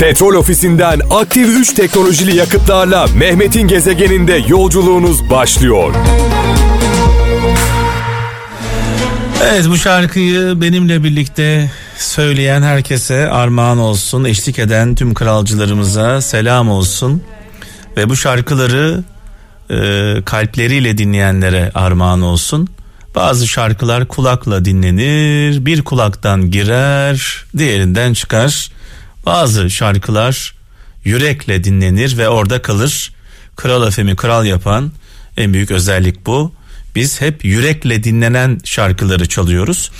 Petrol ofisinden aktif 3 teknolojili yakıtlarla Mehmet'in gezegeninde yolculuğunuz başlıyor. Evet bu şarkıyı benimle birlikte söyleyen herkese armağan olsun. Eşlik eden tüm kralcılarımıza selam olsun. Ve bu şarkıları e, kalpleriyle dinleyenlere armağan olsun. Bazı şarkılar kulakla dinlenir, bir kulaktan girer, diğerinden çıkar. Bazı şarkılar yürekle dinlenir ve orada kalır. Kral Efem'i kral yapan en büyük özellik bu. Biz hep yürekle dinlenen şarkıları çalıyoruz.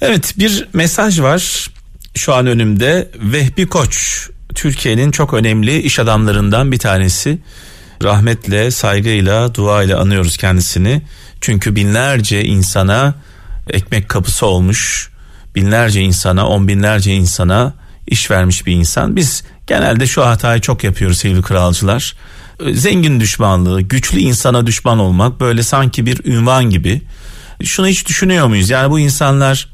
Evet bir mesaj var şu an önümde. Vehbi Koç Türkiye'nin çok önemli iş adamlarından bir tanesi. Rahmetle, saygıyla, duayla anıyoruz kendisini. Çünkü binlerce insana ekmek kapısı olmuş. Binlerce insana, on binlerce insana iş vermiş bir insan. Biz genelde şu hatayı çok yapıyoruz sevgili kralcılar. Zengin düşmanlığı, güçlü insana düşman olmak böyle sanki bir ünvan gibi. Şunu hiç düşünüyor muyuz? Yani bu insanlar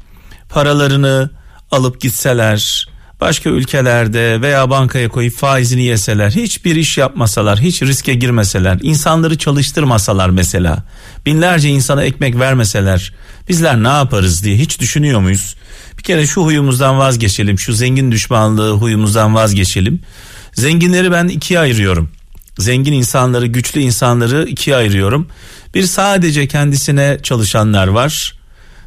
paralarını alıp gitseler, başka ülkelerde veya bankaya koyup faizini yeseler, hiçbir iş yapmasalar, hiç riske girmeseler, insanları çalıştırmasalar mesela, binlerce insana ekmek vermeseler, bizler ne yaparız diye hiç düşünüyor muyuz? Bir kere şu huyumuzdan vazgeçelim, şu zengin düşmanlığı huyumuzdan vazgeçelim. Zenginleri ben ikiye ayırıyorum. Zengin insanları, güçlü insanları ikiye ayırıyorum. Bir sadece kendisine çalışanlar var.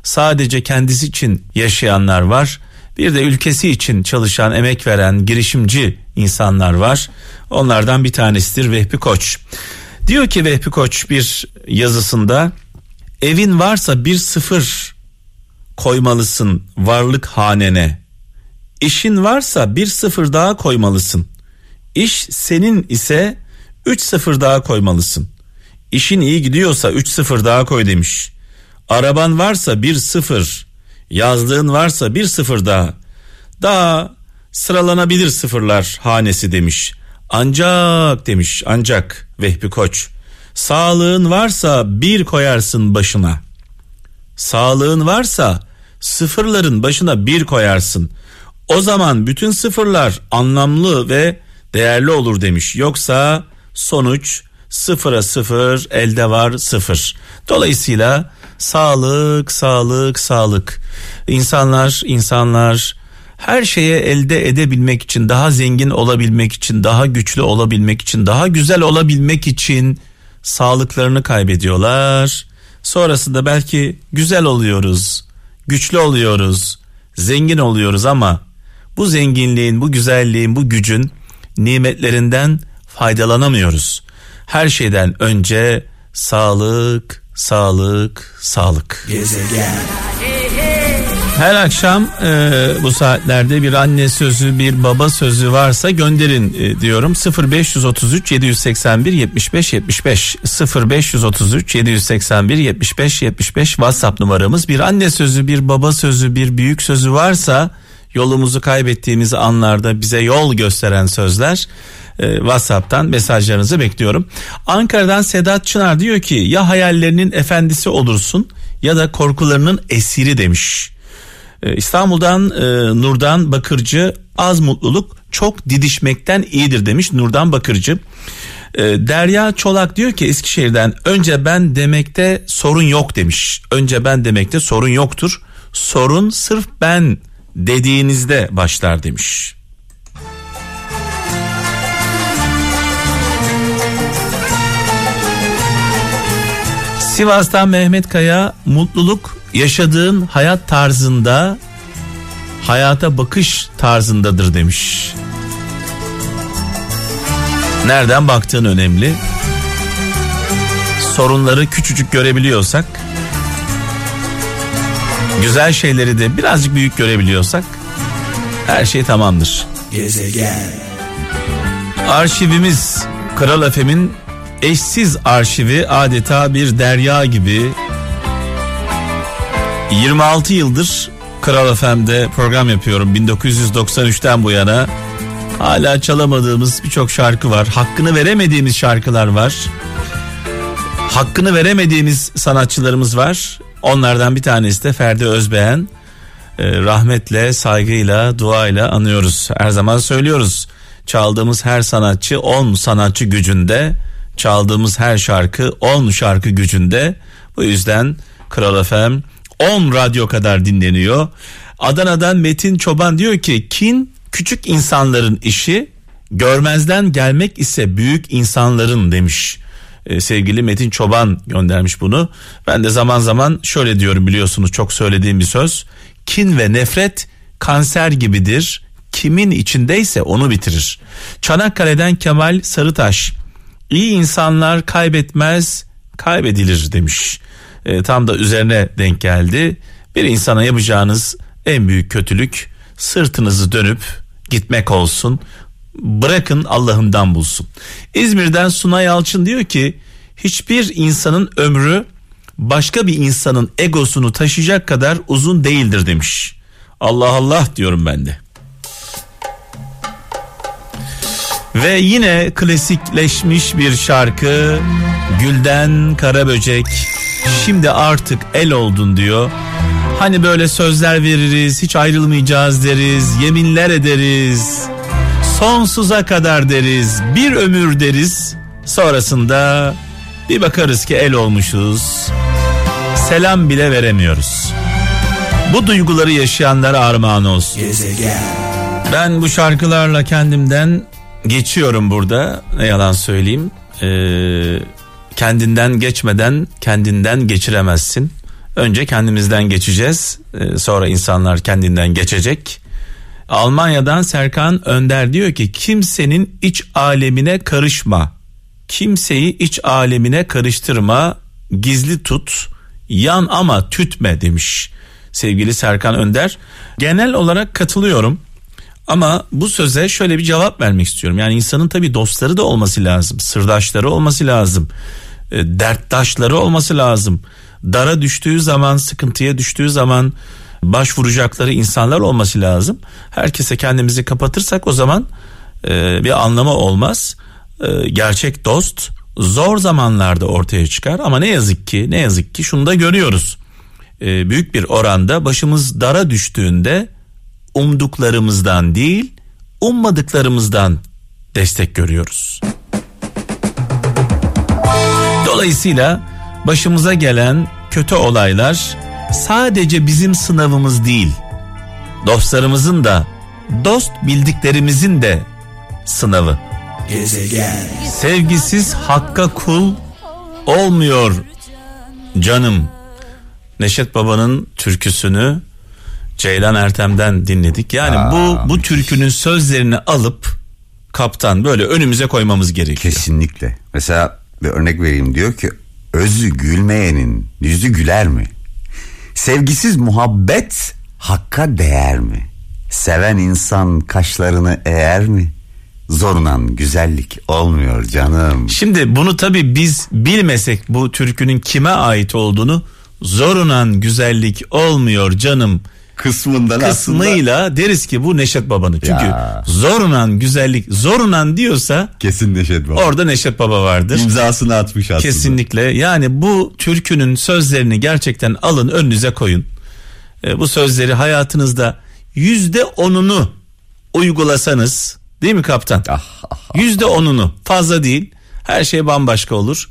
Sadece kendisi için yaşayanlar var. Bir de ülkesi için çalışan, emek veren, girişimci insanlar var. Onlardan bir tanesidir Vehbi Koç. Diyor ki Vehbi Koç bir yazısında evin varsa bir sıfır koymalısın varlık hanene. İşin varsa bir sıfır daha koymalısın. İş senin ise 3 sıfır daha koymalısın. İşin iyi gidiyorsa 3 sıfır daha koy demiş. Araban varsa 1 sıfır, yazlığın varsa 1 sıfır daha. Daha sıralanabilir sıfırlar hanesi demiş. Ancak demiş ancak Vehbi Koç. Sağlığın varsa bir koyarsın başına. Sağlığın varsa sıfırların başına bir koyarsın. O zaman bütün sıfırlar anlamlı ve değerli olur demiş. Yoksa sonuç sıfıra sıfır elde var sıfır. Dolayısıyla sağlık sağlık sağlık insanlar insanlar her şeye elde edebilmek için daha zengin olabilmek için daha güçlü olabilmek için daha güzel olabilmek için sağlıklarını kaybediyorlar. Sonrasında belki güzel oluyoruz, güçlü oluyoruz, zengin oluyoruz ama bu zenginliğin, bu güzelliğin, bu gücün nimetlerinden faydalanamıyoruz. Her şeyden önce sağlık, sağlık, sağlık. Gezegen. Her akşam e, bu saatlerde bir anne sözü, bir baba sözü varsa gönderin e, diyorum. 0533 781 75 75 0533 781 75 75 WhatsApp numaramız. Bir anne sözü, bir baba sözü, bir büyük sözü varsa yolumuzu kaybettiğimiz anlarda bize yol gösteren sözler e, WhatsApp'tan mesajlarınızı bekliyorum. Ankara'dan Sedat Çınar diyor ki ya hayallerinin efendisi olursun ya da korkularının esiri demiş. E, İstanbul'dan e, Nurdan Bakırcı az mutluluk çok didişmekten iyidir demiş Nurdan Bakırcı. E, Derya Çolak diyor ki Eskişehir'den önce ben demekte sorun yok demiş. Önce ben demekte sorun yoktur. Sorun sırf ben dediğinizde başlar demiş. Sivas'tan Mehmet Kaya mutluluk yaşadığın hayat tarzında hayata bakış tarzındadır demiş. Nereden baktığın önemli. Sorunları küçücük görebiliyorsak güzel şeyleri de birazcık büyük görebiliyorsak her şey tamamdır. Gezegen. Arşivimiz Kral Efem'in eşsiz arşivi adeta bir derya gibi 26 yıldır Kral FM'de program yapıyorum. 1993'ten bu yana hala çalamadığımız birçok şarkı var. Hakkını veremediğimiz şarkılar var. Hakkını veremediğimiz sanatçılarımız var. Onlardan bir tanesi de Ferdi Özbeğen. Ee, rahmetle saygıyla duayla anıyoruz. Her zaman söylüyoruz. Çaldığımız her sanatçı 10 sanatçı gücünde. Çaldığımız her şarkı 10 şarkı gücünde. Bu yüzden Kral FM 10 radyo kadar dinleniyor. Adana'dan Metin Çoban diyor ki kin küçük insanların işi görmezden gelmek ise büyük insanların demiş. Ee, sevgili Metin Çoban göndermiş bunu. Ben de zaman zaman şöyle diyorum biliyorsunuz çok söylediğim bir söz. Kin ve nefret kanser gibidir. Kimin içindeyse onu bitirir. Çanakkale'den Kemal Sarıtaş. İyi insanlar kaybetmez, kaybedilir demiş. E, tam da üzerine denk geldi. Bir insana yapacağınız en büyük kötülük sırtınızı dönüp gitmek olsun. Bırakın Allah'ından bulsun. İzmir'den Sunay Yalçın diyor ki hiçbir insanın ömrü başka bir insanın egosunu taşıyacak kadar uzun değildir demiş. Allah Allah diyorum ben de. Ve yine klasikleşmiş bir şarkı Gülden Karaböcek şimdi artık el oldun diyor. Hani böyle sözler veririz hiç ayrılmayacağız deriz yeminler ederiz sonsuza kadar deriz bir ömür deriz sonrasında bir bakarız ki el olmuşuz selam bile veremiyoruz. Bu duyguları yaşayanlara armağan olsun. Gezegen. Ben bu şarkılarla kendimden geçiyorum burada ne yalan söyleyeyim. Ee, kendinden geçmeden kendinden geçiremezsin. Önce kendimizden geçeceğiz. Ee, sonra insanlar kendinden geçecek. Almanya'dan Serkan Önder diyor ki kimsenin iç alemine karışma. Kimseyi iç alemine karıştırma. Gizli tut. Yan ama tütme demiş sevgili Serkan Önder. Genel olarak katılıyorum. Ama bu söze şöyle bir cevap vermek istiyorum. Yani insanın tabii dostları da olması lazım. Sırdaşları olması lazım. E, derttaşları olması lazım. Dara düştüğü zaman, sıkıntıya düştüğü zaman başvuracakları insanlar olması lazım. Herkese kendimizi kapatırsak o zaman e, bir anlamı olmaz. E, gerçek dost zor zamanlarda ortaya çıkar ama ne yazık ki ne yazık ki şunu da görüyoruz. Büyük bir oranda başımız dara düştüğünde umduklarımızdan değil ummadıklarımızdan destek görüyoruz. Dolayısıyla başımıza gelen kötü olaylar sadece bizim sınavımız değil. Dostlarımızın da dost bildiklerimizin de sınavı. Gezegen. Sevgisiz hakka kul olmuyor canım. Neşet Baba'nın türküsünü Ceylan Ertem'den dinledik. Yani Aa, bu bu türkünün sözlerini alıp kaptan böyle önümüze koymamız gerekiyor. Kesinlikle. Mesela bir örnek vereyim diyor ki özü gülmeyenin yüzü güler mi? Sevgisiz muhabbet hakka değer mi? Seven insan kaşlarını eğer mi? Zorunan güzellik olmuyor canım. Şimdi bunu tabi biz bilmesek bu türkünün kime ait olduğunu zorunan güzellik olmuyor canım kısmından kısmıyla aslında... deriz ki bu Neşet Baba'nın. Çünkü ya. zorunan güzellik zorunan diyorsa kesin Neşet Baba. Orada Neşet Baba vardır. İmzasını atmış aslında. Kesinlikle. Yani bu türkünün sözlerini gerçekten alın önünüze koyun. E, bu sözleri hayatınızda yüzde onunu uygulasanız değil mi kaptan? Ah, ah, ah. Yüzde onunu fazla değil. Her şey bambaşka olur.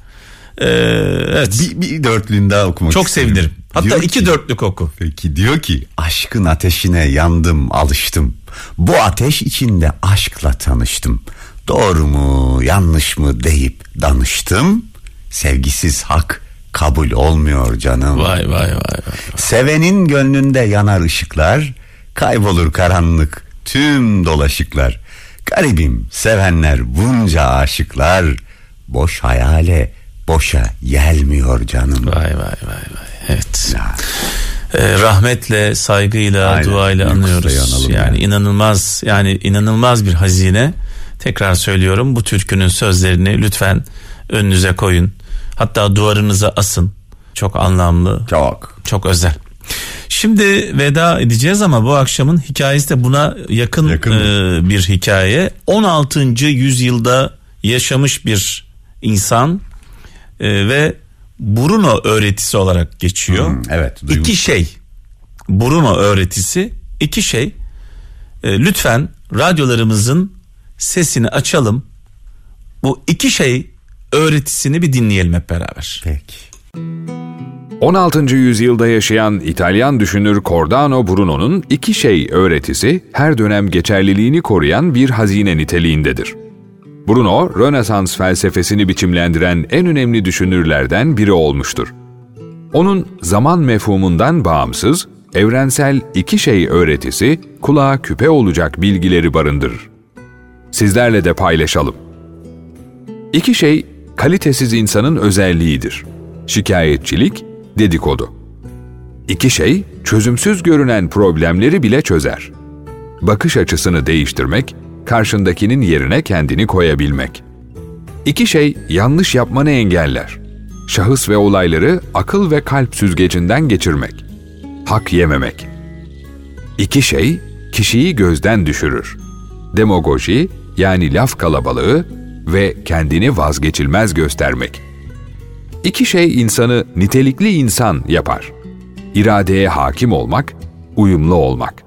Ee, evet. Bir, bir dörtlüğün daha okumak Çok isterim. sevinirim. Hatta diyor iki ki, dörtlük oku. Peki diyor ki aşkın ateşine yandım alıştım. Bu ateş içinde aşkla tanıştım. Doğru mu yanlış mı deyip danıştım. Sevgisiz hak kabul olmuyor canım. Vay vay vay. vay. Sevenin gönlünde yanar ışıklar. Kaybolur karanlık tüm dolaşıklar. Garibim sevenler bunca aşıklar. Boş hayale boşa gelmiyor canım. Vay vay vay vay. Evet. Ya. Ee, rahmetle, saygıyla, Aynen. duayla anıyoruz. Yani ya. inanılmaz yani inanılmaz bir hazine. Tekrar söylüyorum bu türkünün sözlerini lütfen önünüze koyun. Hatta duvarınıza asın. Çok anlamlı. Çok. Çok özel. Şimdi veda edeceğiz ama bu akşamın hikayesi de buna yakın, yakın e, bir hikaye. 16. yüzyılda yaşamış bir insan e, ve Bruno öğretisi olarak geçiyor. Hmm, evet. Duymuş. İki şey. Bruno öğretisi iki şey. E, lütfen radyolarımızın sesini açalım. Bu iki şey öğretisini bir dinleyelim hep beraber. Peki. 16. yüzyılda yaşayan İtalyan düşünür Cordano Bruno'nun iki şey öğretisi her dönem geçerliliğini koruyan bir hazine niteliğindedir. Bruno, Rönesans felsefesini biçimlendiren en önemli düşünürlerden biri olmuştur. Onun zaman mefhumundan bağımsız, evrensel iki şey öğretisi kulağa küpe olacak bilgileri barındırır. Sizlerle de paylaşalım. İki şey kalitesiz insanın özelliğidir. Şikayetçilik, dedikodu. İki şey çözümsüz görünen problemleri bile çözer. Bakış açısını değiştirmek, karşındakinin yerine kendini koyabilmek. İki şey yanlış yapmanı engeller. Şahıs ve olayları akıl ve kalp süzgecinden geçirmek. Hak yememek. İki şey kişiyi gözden düşürür. Demagoji yani laf kalabalığı ve kendini vazgeçilmez göstermek. İki şey insanı nitelikli insan yapar. İradeye hakim olmak, uyumlu olmak.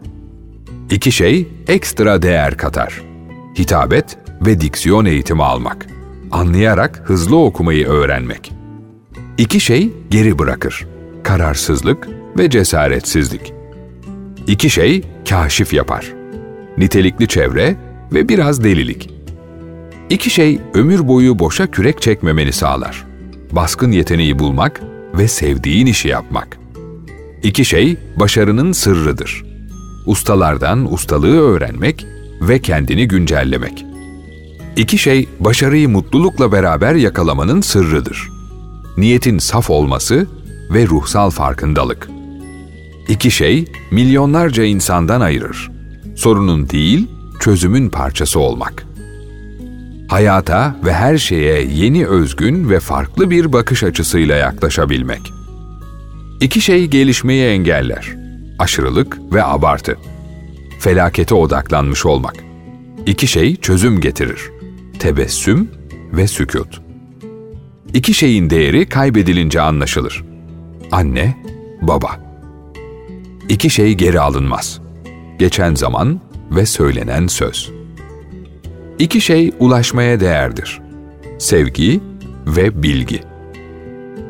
İki şey ekstra değer katar. Hitabet ve diksiyon eğitimi almak. Anlayarak hızlı okumayı öğrenmek. İki şey geri bırakır. Kararsızlık ve cesaretsizlik. İki şey kaşif yapar. Nitelikli çevre ve biraz delilik. İki şey ömür boyu boşa kürek çekmemeni sağlar. Baskın yeteneği bulmak ve sevdiğin işi yapmak. İki şey başarının sırrıdır. Ustalardan ustalığı öğrenmek ve kendini güncellemek. İki şey başarıyı mutlulukla beraber yakalamanın sırrıdır. Niyetin saf olması ve ruhsal farkındalık. İki şey milyonlarca insandan ayırır. Sorunun değil, çözümün parçası olmak. Hayata ve her şeye yeni özgün ve farklı bir bakış açısıyla yaklaşabilmek. İki şey gelişmeyi engeller. Aşırılık ve abartı. Felakete odaklanmış olmak. İki şey çözüm getirir. Tebessüm ve sükut. İki şeyin değeri kaybedilince anlaşılır. Anne, baba. İki şey geri alınmaz. Geçen zaman ve söylenen söz. İki şey ulaşmaya değerdir. Sevgi ve bilgi.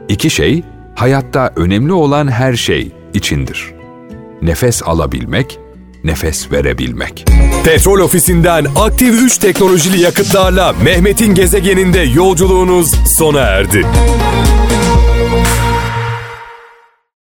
İki şey hayatta önemli olan her şey içindir. Nefes alabilmek, nefes verebilmek. Petrol ofisinden aktif 3 teknolojili yakıtlarla Mehmet'in gezegeninde yolculuğunuz sona erdi.